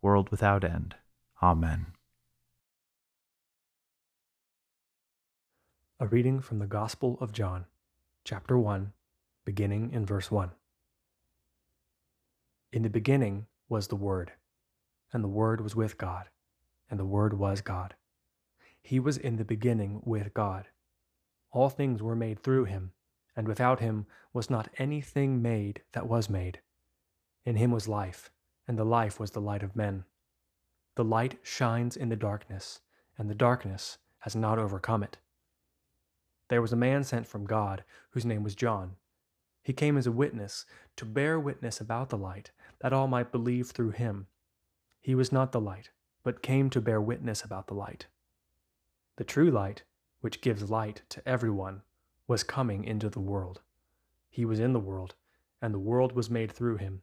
world without end. Amen. A reading from the Gospel of John, chapter 1, beginning in verse 1. In the beginning was the Word, and the Word was with God, and the Word was God. He was in the beginning with God. All things were made through him, and without him was not anything made that was made. In him was life and the life was the light of men. The light shines in the darkness, and the darkness has not overcome it. There was a man sent from God, whose name was John. He came as a witness, to bear witness about the light, that all might believe through him. He was not the light, but came to bear witness about the light. The true light, which gives light to everyone, was coming into the world. He was in the world, and the world was made through him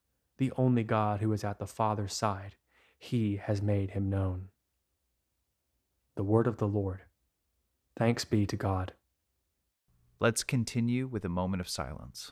the only God who is at the Father's side. He has made him known. The word of the Lord. Thanks be to God. Let's continue with a moment of silence.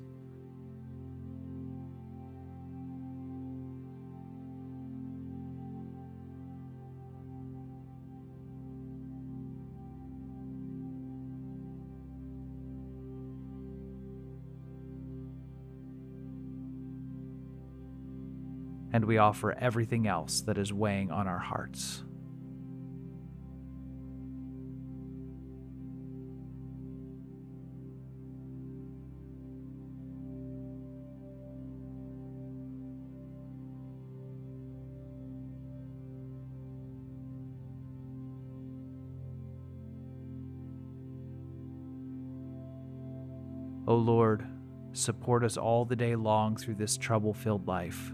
And we offer everything else that is weighing on our hearts. O Lord, support us all the day long through this trouble filled life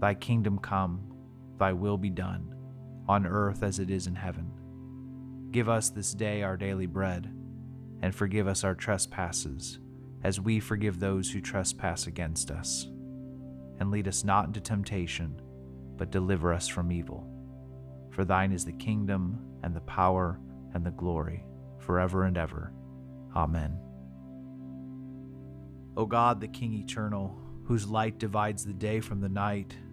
Thy kingdom come, thy will be done, on earth as it is in heaven. Give us this day our daily bread, and forgive us our trespasses, as we forgive those who trespass against us. And lead us not into temptation, but deliver us from evil. For thine is the kingdom, and the power, and the glory, forever and ever. Amen. O God, the King eternal, whose light divides the day from the night,